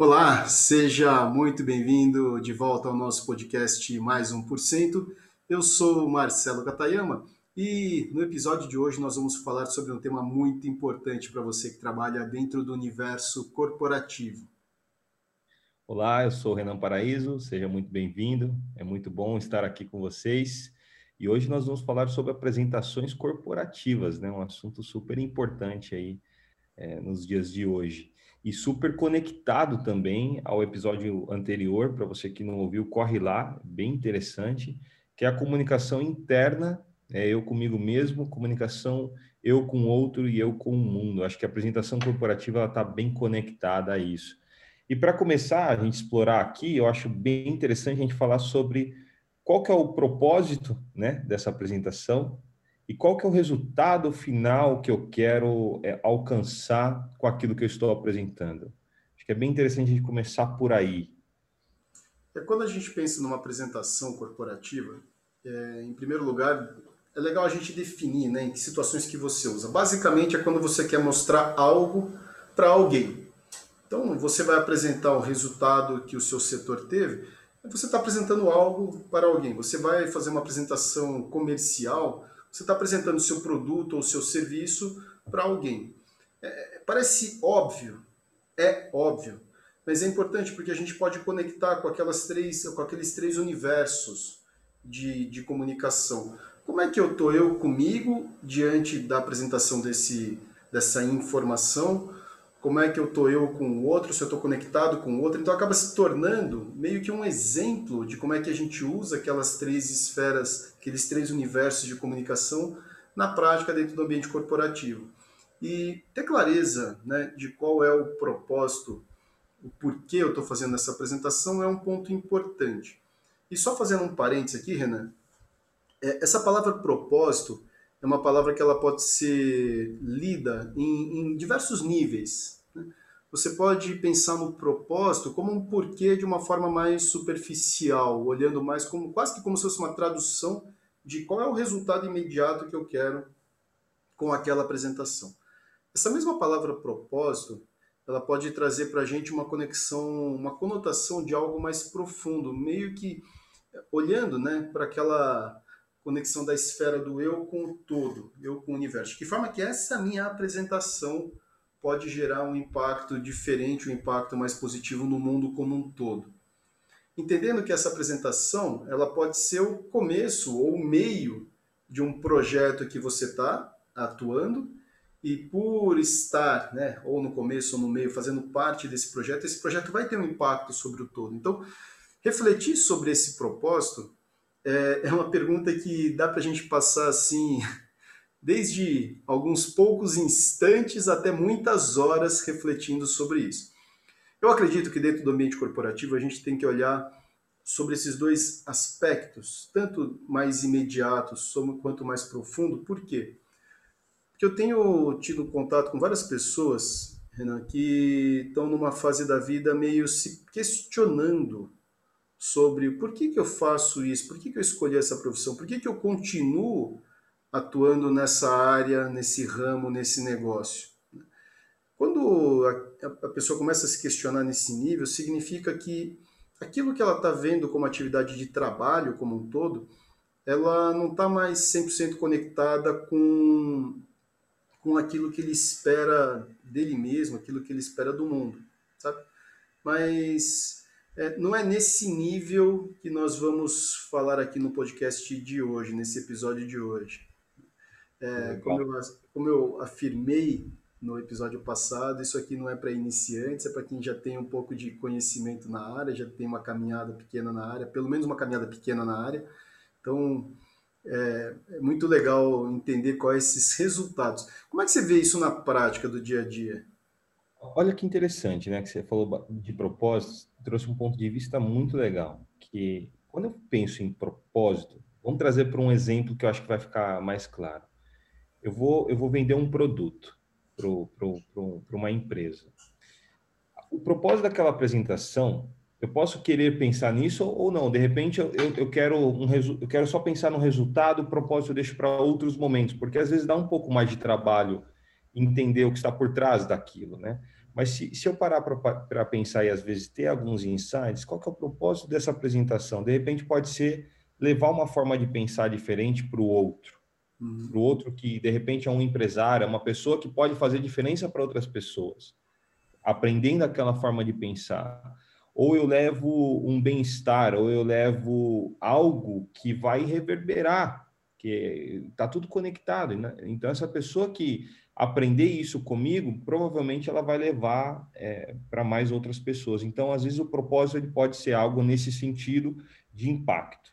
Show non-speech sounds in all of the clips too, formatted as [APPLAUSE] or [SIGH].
Olá, seja muito bem-vindo de volta ao nosso podcast Mais 1%. Eu sou Marcelo Katayama e no episódio de hoje nós vamos falar sobre um tema muito importante para você que trabalha dentro do universo corporativo. Olá, eu sou Renan Paraíso, seja muito bem-vindo. É muito bom estar aqui com vocês. E hoje nós vamos falar sobre apresentações corporativas, né? Um assunto super importante aí é, nos dias de hoje e super conectado também ao episódio anterior, para você que não ouviu, corre lá, bem interessante, que é a comunicação interna, é eu comigo mesmo, comunicação eu com o outro e eu com o mundo. Acho que a apresentação corporativa está bem conectada a isso. E para começar a gente explorar aqui, eu acho bem interessante a gente falar sobre qual que é o propósito né, dessa apresentação e qual que é o resultado final que eu quero é, alcançar com aquilo que eu estou apresentando? Acho que é bem interessante a gente começar por aí. É quando a gente pensa numa apresentação corporativa, é, em primeiro lugar, é legal a gente definir né, em que situações que você usa. Basicamente é quando você quer mostrar algo para alguém. Então, você vai apresentar o resultado que o seu setor teve, você está apresentando algo para alguém. Você vai fazer uma apresentação comercial, você está apresentando seu produto ou seu serviço para alguém. É, parece óbvio, é óbvio, mas é importante porque a gente pode conectar com, aquelas três, com aqueles três universos de, de comunicação. Como é que eu estou eu comigo diante da apresentação desse, dessa informação? Como é que eu estou eu com o outro, se eu estou conectado com o outro. Então acaba se tornando meio que um exemplo de como é que a gente usa aquelas três esferas, aqueles três universos de comunicação na prática dentro do ambiente corporativo. E ter clareza né, de qual é o propósito, o porquê eu estou fazendo essa apresentação é um ponto importante. E só fazendo um parênteses aqui, Renan, é, essa palavra propósito é uma palavra que ela pode ser lida em, em diversos níveis. Você pode pensar no propósito como um porquê de uma forma mais superficial, olhando mais como quase que como se fosse uma tradução de qual é o resultado imediato que eu quero com aquela apresentação. Essa mesma palavra propósito, ela pode trazer para a gente uma conexão, uma conotação de algo mais profundo, meio que olhando né, para aquela conexão da esfera do eu com o todo, eu com o universo. De que forma que essa minha apresentação pode gerar um impacto diferente, um impacto mais positivo no mundo como um todo. Entendendo que essa apresentação ela pode ser o começo ou o meio de um projeto que você está atuando e por estar, né, ou no começo ou no meio, fazendo parte desse projeto, esse projeto vai ter um impacto sobre o todo. Então, refletir sobre esse propósito é, é uma pergunta que dá para a gente passar assim, desde alguns poucos instantes até muitas horas refletindo sobre isso. Eu acredito que dentro do ambiente corporativo a gente tem que olhar sobre esses dois aspectos, tanto mais imediatos quanto mais profundo. Por quê? Porque eu tenho tido contato com várias pessoas, Renan, que estão numa fase da vida meio se questionando sobre por que, que eu faço isso, por que, que eu escolhi essa profissão, por que, que eu continuo atuando nessa área, nesse ramo, nesse negócio. Quando a, pessoa começa a se questionar nesse nível, significa que aquilo que ela está vendo como atividade de trabalho como um todo, ela não está mais 100% conectada com, com aquilo que ele espera dele mesmo, aquilo que ele espera do mundo, sabe? Mas é, não é nesse nível que nós vamos falar aqui no podcast de hoje, nesse episódio de hoje. É, como, eu, como eu afirmei no episódio passado, isso aqui não é para iniciantes, é para quem já tem um pouco de conhecimento na área, já tem uma caminhada pequena na área, pelo menos uma caminhada pequena na área. Então, é, é muito legal entender quais esses resultados. Como é que você vê isso na prática do dia a dia? Olha que interessante, né? Que você falou de propósitos, trouxe um ponto de vista muito legal. Que quando eu penso em propósito, vamos trazer para um exemplo que eu acho que vai ficar mais claro. Eu vou, eu vou vender um produto para uma empresa. O propósito daquela apresentação, eu posso querer pensar nisso ou não. De repente, eu, eu, quero, um, eu quero só pensar no resultado, o propósito eu deixo para outros momentos, porque às vezes dá um pouco mais de trabalho entender o que está por trás daquilo, né? Mas se, se eu parar para pensar e às vezes ter alguns insights, qual que é o propósito dessa apresentação? De repente pode ser levar uma forma de pensar diferente para o outro. Uhum. Para o outro que, de repente, é um empresário, é uma pessoa que pode fazer diferença para outras pessoas. Aprendendo aquela forma de pensar. Ou eu levo um bem-estar, ou eu levo algo que vai reverberar, que está tudo conectado. Né? Então, essa pessoa que aprender isso comigo, provavelmente ela vai levar é, para mais outras pessoas. Então, às vezes, o propósito ele pode ser algo nesse sentido de impacto,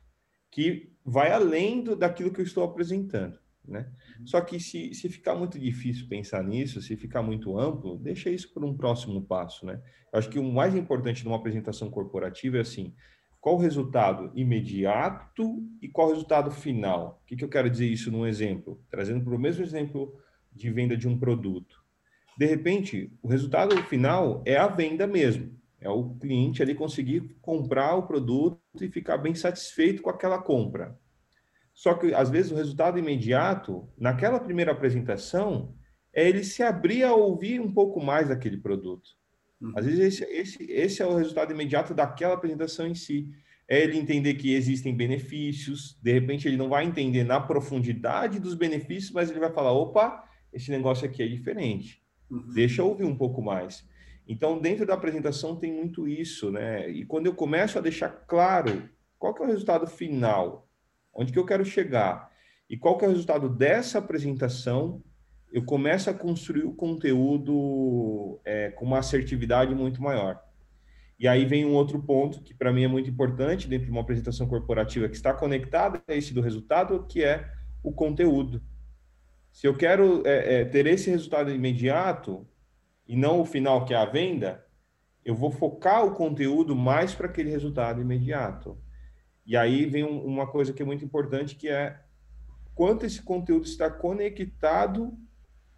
que vai além do, daquilo que eu estou apresentando. Né? Uhum. Só que se, se ficar muito difícil pensar nisso, se ficar muito amplo, deixa isso para um próximo passo. Né? Eu acho que o mais importante numa apresentação corporativa é assim, qual o resultado imediato e qual o resultado final? O que, que eu quero dizer isso num exemplo? Trazendo para o mesmo exemplo de venda de um produto. De repente, o resultado final é a venda mesmo. É o cliente ali conseguir comprar o produto e ficar bem satisfeito com aquela compra. Só que, às vezes, o resultado imediato, naquela primeira apresentação, é ele se abrir a ouvir um pouco mais daquele produto. Às vezes, esse, esse, esse é o resultado imediato daquela apresentação em si. É ele entender que existem benefícios, de repente, ele não vai entender na profundidade dos benefícios, mas ele vai falar: opa, esse negócio aqui é diferente. Uhum. Deixa eu ouvir um pouco mais. Então, dentro da apresentação tem muito isso, né? E quando eu começo a deixar claro qual que é o resultado final, onde que eu quero chegar e qual que é o resultado dessa apresentação, eu começo a construir o conteúdo é, com uma assertividade muito maior. E aí vem um outro ponto que para mim é muito importante dentro de uma apresentação corporativa que está conectada a esse do resultado, que é o conteúdo. Se eu quero é, é, ter esse resultado imediato e não o final, que é a venda, eu vou focar o conteúdo mais para aquele resultado imediato. E aí vem um, uma coisa que é muito importante, que é quanto esse conteúdo está conectado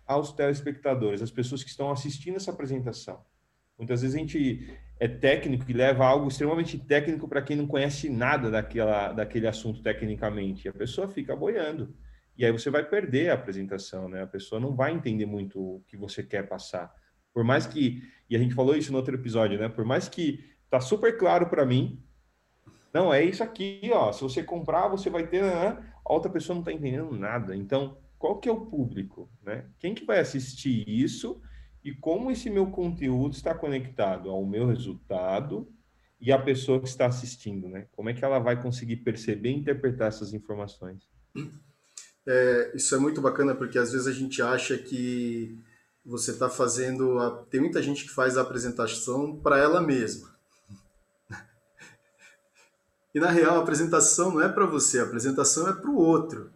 aos telespectadores, às pessoas que estão assistindo essa apresentação. Muitas vezes a gente é técnico e leva algo extremamente técnico para quem não conhece nada daquela, daquele assunto tecnicamente. E a pessoa fica boiando. E aí você vai perder a apresentação, né? A pessoa não vai entender muito o que você quer passar. Por mais que, e a gente falou isso no outro episódio, né? Por mais que tá super claro para mim, não, é isso aqui, ó. Se você comprar, você vai ter, né? a outra pessoa não está entendendo nada. Então, qual que é o público, né? Quem que vai assistir isso e como esse meu conteúdo está conectado ao meu resultado e à pessoa que está assistindo, né? Como é que ela vai conseguir perceber e interpretar essas informações? É, isso é muito bacana porque às vezes a gente acha que você está fazendo. A... Tem muita gente que faz a apresentação para ela mesma. [LAUGHS] E na real, a apresentação não é para você, a apresentação é para o outro.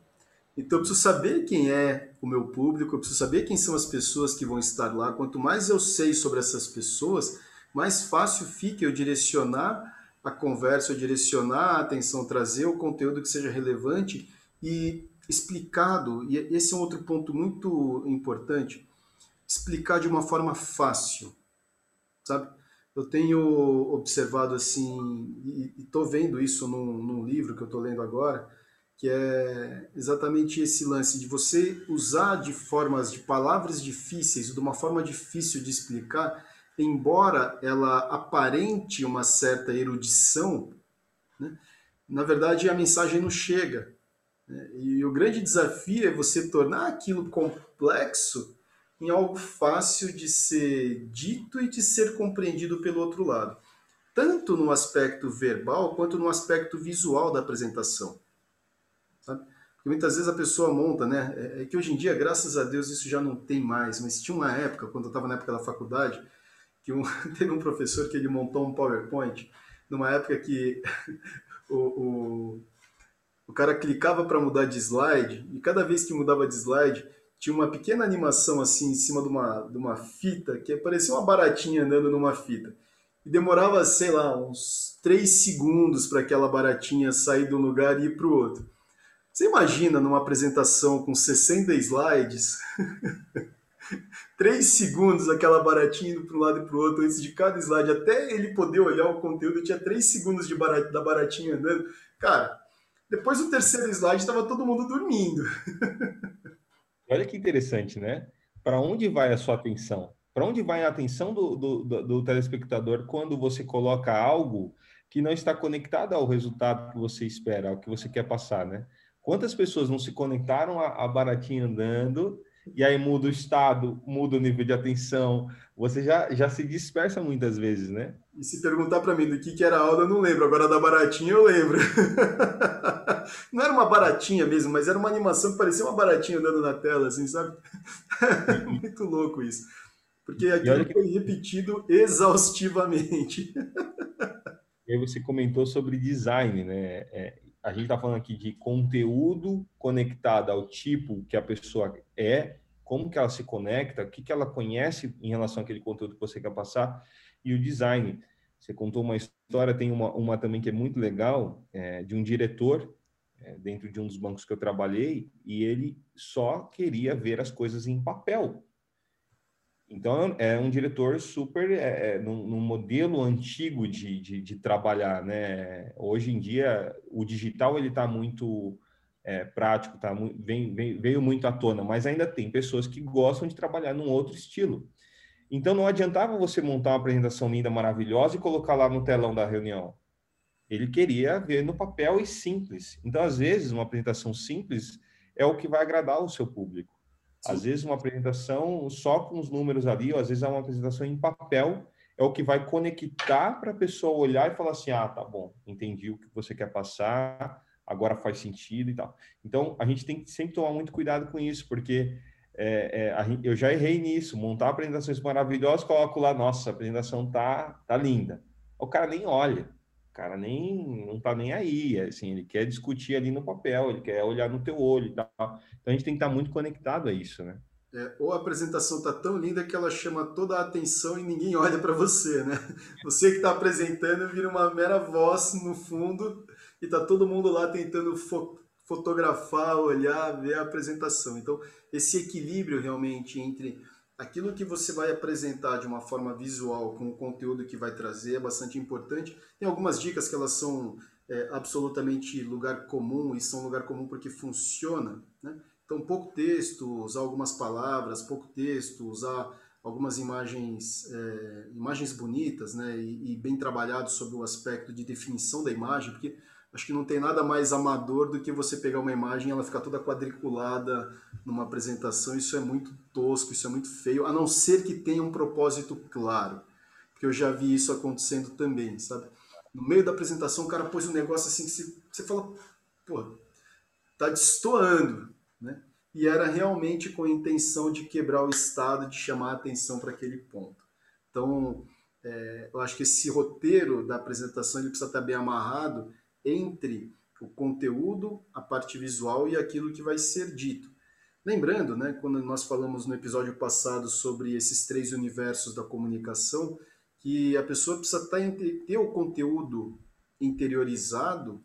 Então eu preciso saber quem é o meu público, eu preciso saber quem são as pessoas que vão estar lá. Quanto mais eu sei sobre essas pessoas, mais fácil fica eu direcionar a conversa, eu direcionar a atenção, trazer o conteúdo que seja relevante e explicado, e esse é um outro ponto muito importante, explicar de uma forma fácil, sabe? Eu tenho observado assim, e estou vendo isso num, num, livro que eu estou lendo agora, que é exatamente esse lance de você usar de formas, de palavras difíceis, de uma forma difícil de explicar, embora ela aparente uma certa erudição, né? na verdade a mensagem não chega. Né? E o grande desafio é você tornar aquilo complexo em algo fácil de ser dito e de ser compreendido pelo outro lado, tanto no aspecto verbal quanto no aspecto visual da apresentação. Sabe? Porque muitas vezes a pessoa monta, né? É, é que hoje em dia, graças a Deus, isso já não tem mais, mas tinha uma época, quando eu estava na época da faculdade, que um, [LAUGHS] teve um professor que ele montou um PowerPoint, numa época que [LAUGHS] o, o o cara clicava para mudar de slide e cada vez que mudava de slide tinha uma pequena animação assim em cima de uma, de uma fita que parecia uma baratinha andando numa fita. E demorava, sei lá, uns 3 segundos para aquela baratinha sair de um lugar e ir para o outro. Você imagina numa apresentação com 60 slides, [LAUGHS] 3 segundos aquela baratinha indo para um lado e para o outro antes de cada slide, até ele poder olhar o conteúdo, tinha 3 segundos de barat da baratinha andando. Cara, depois do terceiro slide, estava todo mundo dormindo. [LAUGHS] Olha que interessante, né? Para onde vai a sua atenção? Para onde vai a atenção do, do, do, do telespectador quando você coloca algo que não está conectado ao resultado que você espera, ao que você quer passar, né? Quantas pessoas não se conectaram a, a baratinho andando e aí muda o estado, muda o nível de atenção, você já, já se dispersa muitas vezes, né? E se perguntar para mim do que, que era a aula, eu não lembro. Agora da baratinha eu lembro. [LAUGHS] não era uma baratinha mesmo, mas era uma animação que parecia uma baratinha andando na tela, assim, sabe? [LAUGHS] Muito louco isso. Porque aquilo que... foi repetido exaustivamente. [LAUGHS] e aí você comentou sobre design, né? É, a gente está falando aqui de conteúdo conectado ao tipo que a pessoa é, como que ela se conecta, o que, que ela conhece em relação àquele conteúdo que você quer passar, e o design. Você contou uma história, tem uma, uma também que é muito legal, é, de um diretor dentro de um dos bancos que eu trabalhei, e ele só queria ver as coisas em papel. Então, é um diretor super é, é, num, num, modelo antigo de, de, de, trabalhar, né? Hoje em dia, o digital ele está muito é, prático, tá, vem, vem, veio muito à tona, mas ainda tem pessoas que gostam de trabalhar num outro estilo. Então, não adiantava você montar uma apresentação linda, maravilhosa e colocar lá no telão da reunião. Ele queria ver no papel e simples. Então, às vezes, uma apresentação simples é o que vai agradar o seu público. Às vezes uma apresentação só com os números ali, ou às vezes é uma apresentação em papel, é o que vai conectar para a pessoa olhar e falar assim, ah, tá bom, entendi o que você quer passar, agora faz sentido e tal. Então, a gente tem que sempre tomar muito cuidado com isso, porque é, é, gente, eu já errei nisso, montar apresentações maravilhosas, coloco lá, nossa, a apresentação tá, tá linda. O cara nem olha cara nem não tá nem aí, assim, ele quer discutir ali no papel, ele quer olhar no teu olho e tal. Então a gente tem que estar muito conectado a isso, né? É, ou a apresentação tá tão linda que ela chama toda a atenção e ninguém olha para você, né? [LAUGHS] Você que está apresentando vira uma mera voz no fundo e tá todo mundo lá tentando fo fotografar, olhar, ver a apresentação. Então, esse equilíbrio realmente entre aquilo que você vai apresentar de uma forma visual com o conteúdo que vai trazer é bastante importante. Tem algumas dicas que elas são é, absolutamente lugar comum e são lugar comum porque funciona, né? Então, pouco texto, usar algumas palavras, pouco texto, usar algumas imagens, é, imagens bonitas, né? E, e bem trabalhado sobre o aspecto de definição da imagem, porque acho que não tem nada mais amador do que você pegar uma imagem e ela ficar toda quadriculada numa apresentação. Isso é muito tosco, isso é muito feio, a não ser que tenha um propósito claro. Porque eu já vi isso acontecendo também, sabe? No meio da apresentação, o cara pôs um negócio assim que você, você fala, pô, tá destoando, né? E era realmente com a intenção de quebrar o estado, de chamar a atenção para aquele ponto. Então, é, eu acho que esse roteiro da apresentação ele precisa estar bem amarrado entre o conteúdo, a parte visual e aquilo que vai ser dito. Lembrando, né, quando nós falamos no episódio passado sobre esses três universos da comunicação, que a pessoa precisa tá ter o conteúdo interiorizado,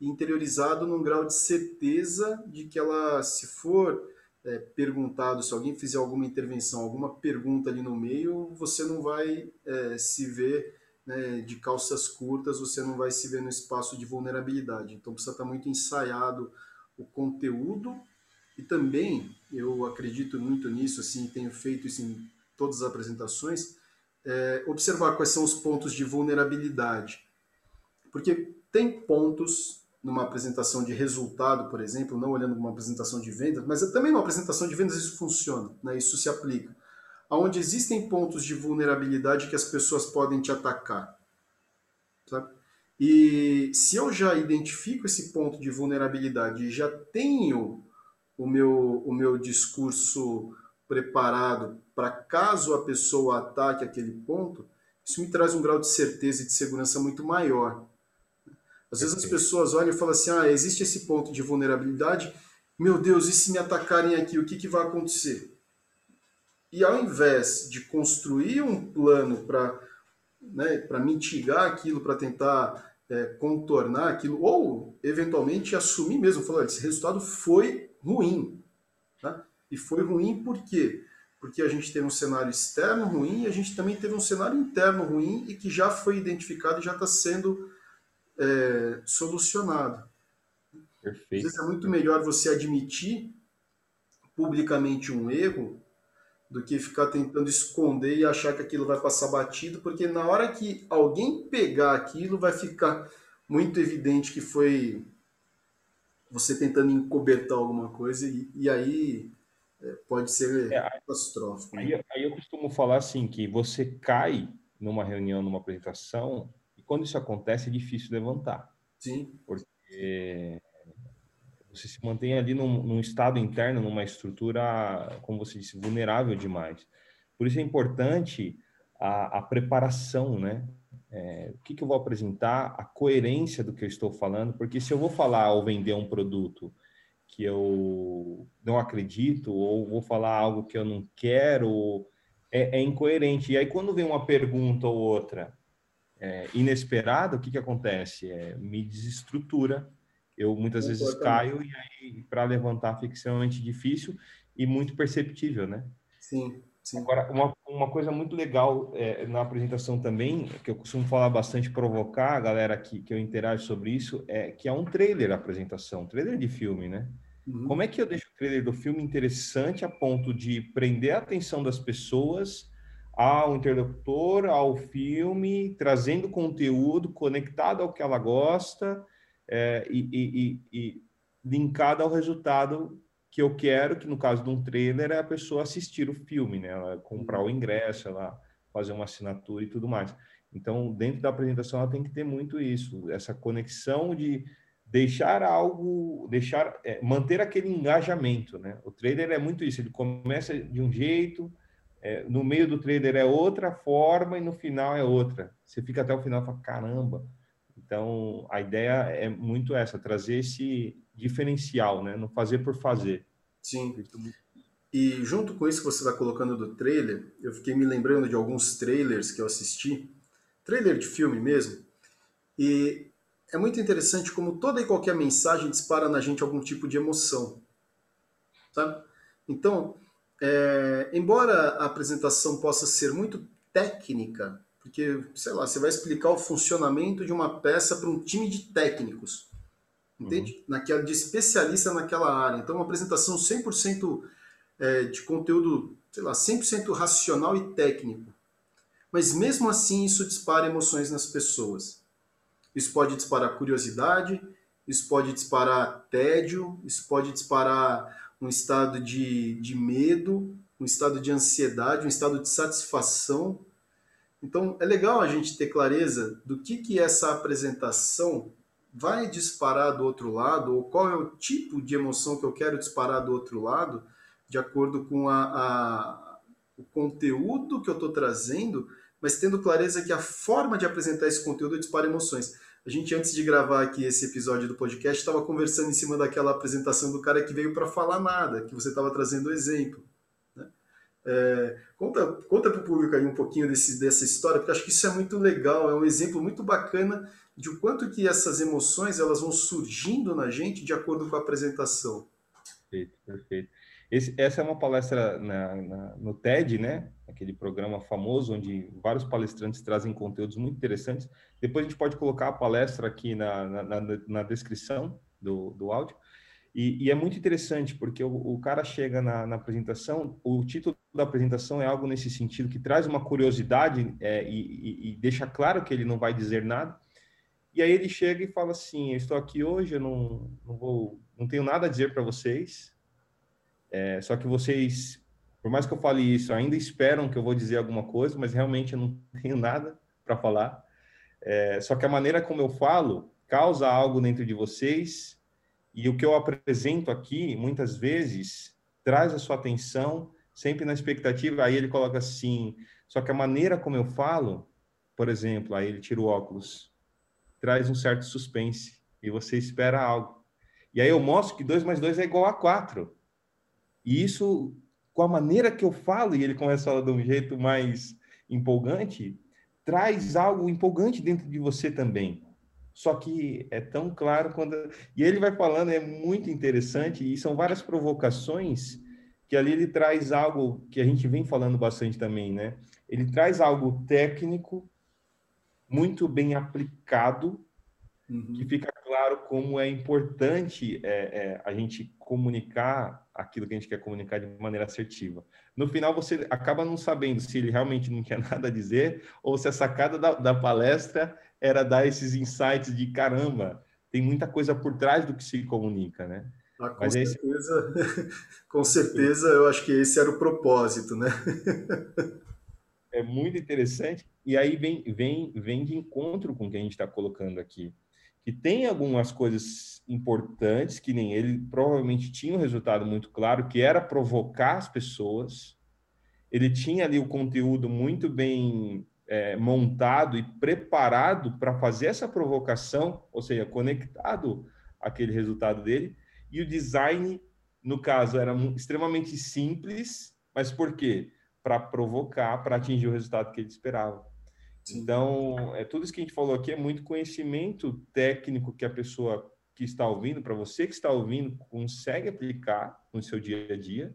interiorizado num grau de certeza de que ela, se for é, perguntado, se alguém fizer alguma intervenção, alguma pergunta ali no meio, você não vai é, se ver né, de calças curtas, você não vai se ver no espaço de vulnerabilidade. Então precisa estar muito ensaiado o conteúdo e também eu acredito muito nisso, assim, tenho feito isso em todas as apresentações, é, observar quais são os pontos de vulnerabilidade. Porque tem pontos numa apresentação de resultado, por exemplo, não olhando uma apresentação de vendas, mas também numa apresentação de vendas isso funciona, né? isso se aplica onde existem pontos de vulnerabilidade que as pessoas podem te atacar. Sabe? E se eu já identifico esse ponto de vulnerabilidade e já tenho o meu, o meu discurso preparado para caso a pessoa ataque aquele ponto, isso me traz um grau de certeza e de segurança muito maior. Às vezes as pessoas olham e falam assim: ah, existe esse ponto de vulnerabilidade, meu Deus, e se me atacarem aqui, o que, que vai acontecer? E ao invés de construir um plano para né, mitigar aquilo, para tentar é, contornar aquilo, ou eventualmente assumir mesmo, falar, esse resultado foi ruim. Tá? E foi ruim por quê? Porque a gente teve um cenário externo ruim e a gente também teve um cenário interno ruim e que já foi identificado e já está sendo é, solucionado. Perfeito. Às vezes é muito melhor você admitir publicamente um erro do que ficar tentando esconder e achar que aquilo vai passar batido, porque na hora que alguém pegar aquilo, vai ficar muito evidente que foi você tentando encobertar alguma coisa, e, e aí é, pode ser é, catastrófico. Né? Aí, aí eu costumo falar assim, que você cai numa reunião, numa apresentação, e quando isso acontece é difícil levantar. Sim. Porque você se mantém ali num, num, estado interno, numa estrutura, como você disse, vulnerável demais. Por isso é importante a, a preparação, né? É, o que, que eu vou apresentar, a coerência do que eu estou falando, porque se eu vou falar ou vender um produto que eu não acredito, ou vou falar algo que eu não quero, é, é incoerente. E aí, quando vem uma pergunta ou outra é, inesperada, o que, que acontece? É, me desestrutura eu muitas vezes caio e aí para levantar fica extremamente difícil e muito perceptível, né? Sim. Sim. Agora, uma, uma coisa muito legal é, na apresentação também, que eu costumo falar bastante, provocar a galera que, que eu interajo sobre isso, é que é um trailer a apresentação, trailer de filme, né? Uhum. Como é que eu deixo o trailer do filme interessante a ponto de prender a atenção das pessoas ao interlocutor, ao filme, trazendo conteúdo conectado ao que ela gosta é, e, e, e, linkada ao resultado que eu quero, que no caso de um trailer é a pessoa assistir o filme, né? Ela comprar o ingresso, ela fazer uma assinatura e tudo mais. Então, dentro da apresentação, ela tem que ter muito isso, essa conexão de deixar algo, deixar, é, manter aquele engajamento, né? O trailer é muito isso, ele começa de um jeito, é, no meio do trailer é outra forma e no final é outra. Você fica até o final e fala, caramba, então, a ideia é muito essa, trazer esse diferencial, né? Não fazer por fazer. Sim. E junto com isso que você está colocando do trailer, eu fiquei me lembrando de alguns trailers que eu assisti, trailer de filme mesmo, e é muito interessante como toda e qualquer mensagem dispara na gente algum tipo de emoção. Tá? Então, é, embora a apresentação possa ser muito técnica, porque, sei lá, você vai explicar o funcionamento de uma peça para um time de técnicos, entende? Uhum. Naquela, de especialista naquela área. Então, uma apresentação 100% é, de conteúdo, sei lá, 100% racional e técnico. Mas mesmo assim, isso dispara emoções nas pessoas. Isso pode disparar curiosidade, isso pode disparar tédio, isso pode disparar um estado de, de medo, um estado de ansiedade, um estado de satisfação então, é legal a gente ter clareza do que, que essa apresentação vai disparar do outro lado, ou qual é o tipo de emoção que eu quero disparar do outro lado, de acordo com a, a o conteúdo que eu estou trazendo, mas tendo clareza que a forma de apresentar esse conteúdo dispara emoções. A gente, antes de gravar aqui esse episódio do podcast, estava conversando em cima daquela apresentação do cara que veio para falar nada, que você estava trazendo exemplo. É, conta conta para o público aí um pouquinho desse, dessa história, porque acho que isso é muito legal, é um exemplo muito bacana de o quanto que essas emoções elas vão surgindo na gente de acordo com a apresentação. Perfeito, perfeito. Esse, essa é uma palestra na, na, no TED, né? Aquele programa famoso onde vários palestrantes trazem conteúdos muito interessantes. Depois a gente pode colocar a palestra aqui na, na, descrição do, do áudio. E, e, é muito interessante, porque o, o cara chega na, na, apresentação, o título da apresentação é algo nesse sentido, que traz uma curiosidade é, e, e, deixa claro que ele não vai dizer nada. E aí ele chega e fala assim: Eu estou aqui hoje, eu não, não, vou, não tenho nada a dizer para vocês, é, só que vocês, por mais que eu fale isso, ainda esperam que eu vou dizer alguma coisa, mas realmente eu não [LAUGHS] tenho nada para falar. É, só que a maneira como eu falo causa algo dentro de vocês e o que eu apresento aqui, muitas vezes, traz a sua atenção, sempre na expectativa. Aí ele coloca assim, só que a maneira como eu falo, por exemplo, aí ele tira o óculos, traz um certo suspense e você espera algo. E aí eu mostro que 2 mais 2 é igual a 4. E isso, com a maneira que eu falo, e ele começa a falar de um jeito mais empolgante, traz algo empolgante dentro de você também só que é tão claro quando. E ele vai falando, é muito interessante, e são várias provocações que ali ele traz algo que a gente vem falando bastante também, né? Ele traz algo técnico, muito bem aplicado, uhum. que fica claro como é importante é, é, a gente comunicar aquilo que a gente quer comunicar de maneira assertiva. No final, você acaba não sabendo se ele realmente não quer [LAUGHS] nada dizer ou se a sacada da, da palestra era dar esses insights de caramba, tem muita coisa por trás do que se comunica, né? Ah, com, certeza, esse... [LAUGHS] com certeza, eu acho que esse era o propósito, né? [LAUGHS] é muito interessante. E aí vem, vem, vem de encontro com o que a gente está colocando aqui. Que tem algumas coisas importantes, que nem ele provavelmente tinha um resultado muito claro, que era provocar as pessoas. Ele tinha ali o conteúdo muito bem é, montado e preparado para fazer essa provocação, ou seja, conectado àquele resultado dele. E o design, no caso, era extremamente simples, mas por quê? Para provocar, para atingir o resultado que ele esperava. Sim. Então, é tudo isso que a gente falou aqui é muito conhecimento técnico que a pessoa que está ouvindo, para você que está ouvindo, consegue aplicar no seu dia a dia.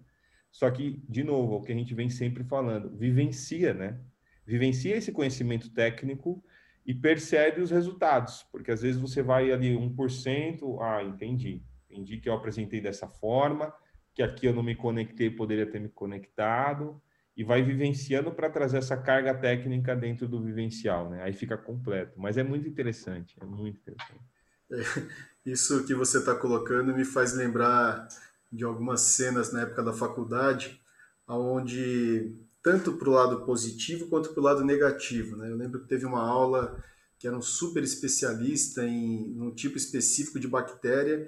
Só que, de novo, é o que a gente vem sempre falando, vivencia, né? Vivencia esse conhecimento técnico e percebe os resultados, porque às vezes você vai ali 1%, ah, entendi entendi que eu apresentei dessa forma, que aqui eu não me conectei, poderia ter me conectado, e vai vivenciando para trazer essa carga técnica dentro do vivencial, né? Aí fica completo. Mas é muito interessante, é muito interessante. [LAUGHS] Isso que você está colocando me faz lembrar de algumas cenas na época da faculdade, onde tanto para o lado positivo quanto para o lado negativo, né? Eu lembro que teve uma aula que era um super especialista em um tipo específico de bactéria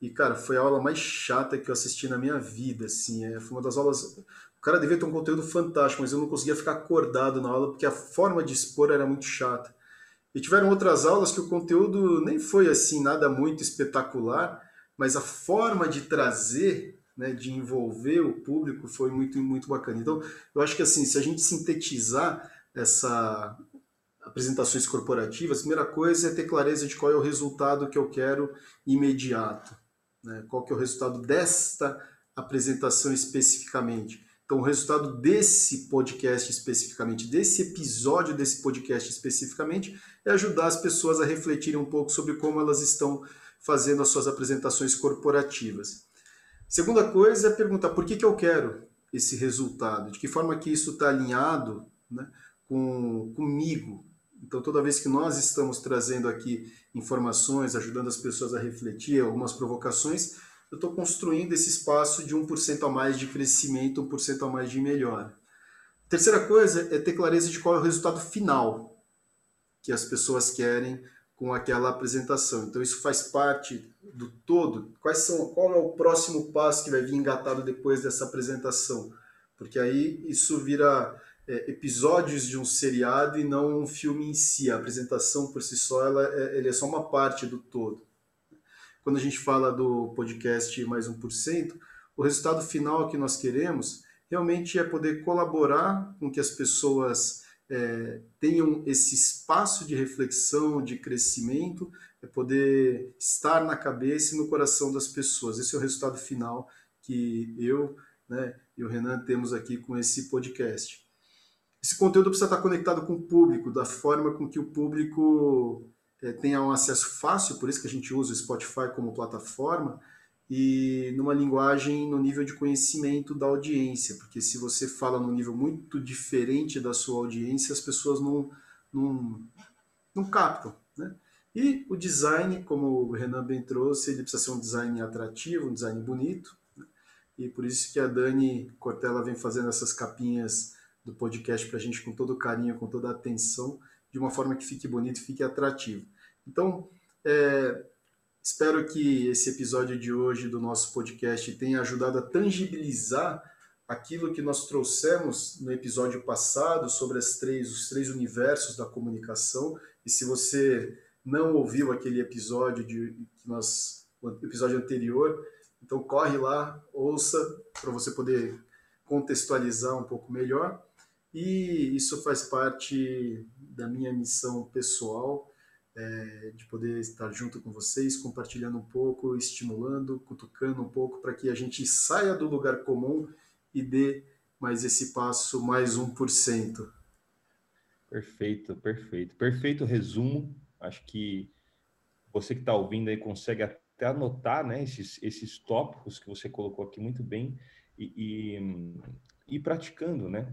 e, cara, foi a aula mais chata que eu assisti na minha vida, assim. É, foi uma das aulas... O cara devia ter um conteúdo fantástico, mas eu não conseguia ficar acordado na aula porque a forma de expor era muito chata. E tiveram outras aulas que o conteúdo nem foi, assim, nada muito espetacular, mas a forma de trazer, né, de envolver o público foi muito, muito bacana. Então, eu acho que, assim, se a gente sintetizar essa apresentações corporativas, a primeira coisa é ter clareza de qual é o resultado que eu quero imediato né? qual que é o resultado desta apresentação especificamente. Então, o resultado desse podcast especificamente, desse episódio desse podcast especificamente, é ajudar as pessoas a refletirem um pouco sobre como elas estão fazendo as suas apresentações corporativas. Segunda coisa é perguntar por que, que eu quero esse resultado, de que forma que isso está alinhado né, com, comigo, então, toda vez que nós estamos trazendo aqui informações, ajudando as pessoas a refletir, algumas provocações, eu estou construindo esse espaço de 1% a mais de crescimento, 1% a mais de melhora. Terceira coisa é ter clareza de qual é o resultado final que as pessoas querem com aquela apresentação. Então isso faz parte do todo. Quais são, qual é o próximo passo que vai vir engatado depois dessa apresentação? Porque aí isso vira é, episódios de um seriado e não um filme em si. A apresentação por si só ela é, é só uma parte do todo. Quando a gente fala do podcast Mais 1%, o resultado final que nós queremos realmente é poder colaborar com que as pessoas é, tenham esse espaço de reflexão, de crescimento, é poder estar na cabeça e no coração das pessoas. Esse é o resultado final que eu né, e o Renan temos aqui com esse podcast. Esse conteúdo precisa estar conectado com o público, da forma com que o público é, tenha um acesso fácil, por isso que a gente usa o Spotify como plataforma, e numa linguagem no nível de conhecimento da audiência, porque se você fala num nível muito diferente da sua audiência, as pessoas não, não, não captam. Né? E o design, como o Renan bem trouxe, ele precisa ser um design atrativo, um design bonito, né? e por isso que a Dani Cortella vem fazendo essas capinhas do podcast para a gente com todo carinho, com toda atenção, de uma forma que fique bonito fique atrativo. Então, é, espero que esse episódio de hoje do nosso podcast tenha ajudado a tangibilizar aquilo que nós trouxemos no episódio passado sobre as três, os três universos da comunicação. E se você não ouviu aquele episódio de que nós, o episódio anterior, então corre lá, ouça para você poder contextualizar um pouco melhor. E isso faz parte da minha missão pessoal, é, de poder estar junto com vocês, compartilhando um pouco, estimulando, cutucando um pouco, para que a gente saia do lugar comum e dê mais esse passo, mais 1%. Perfeito, perfeito. Perfeito resumo. Acho que você que está ouvindo aí consegue até anotar né, esses, esses tópicos que você colocou aqui muito bem e, e, e praticando, né?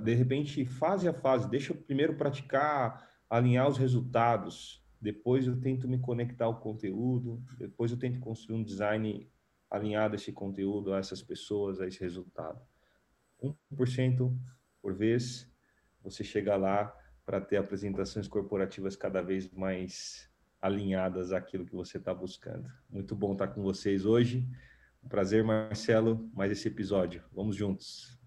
De repente, fase a fase, deixa eu primeiro praticar, alinhar os resultados, depois eu tento me conectar ao conteúdo, depois eu tento construir um design alinhado a esse conteúdo, a essas pessoas, a esse resultado. 1% por vez, você chega lá para ter apresentações corporativas cada vez mais alinhadas àquilo que você está buscando. Muito bom estar com vocês hoje. Um prazer, Marcelo, mais esse episódio. Vamos juntos.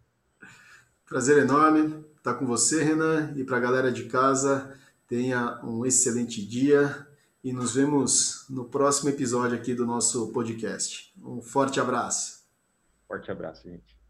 Prazer enorme estar com você, Renan, e para a galera de casa, tenha um excelente dia e nos vemos no próximo episódio aqui do nosso podcast. Um forte abraço. Forte abraço, gente.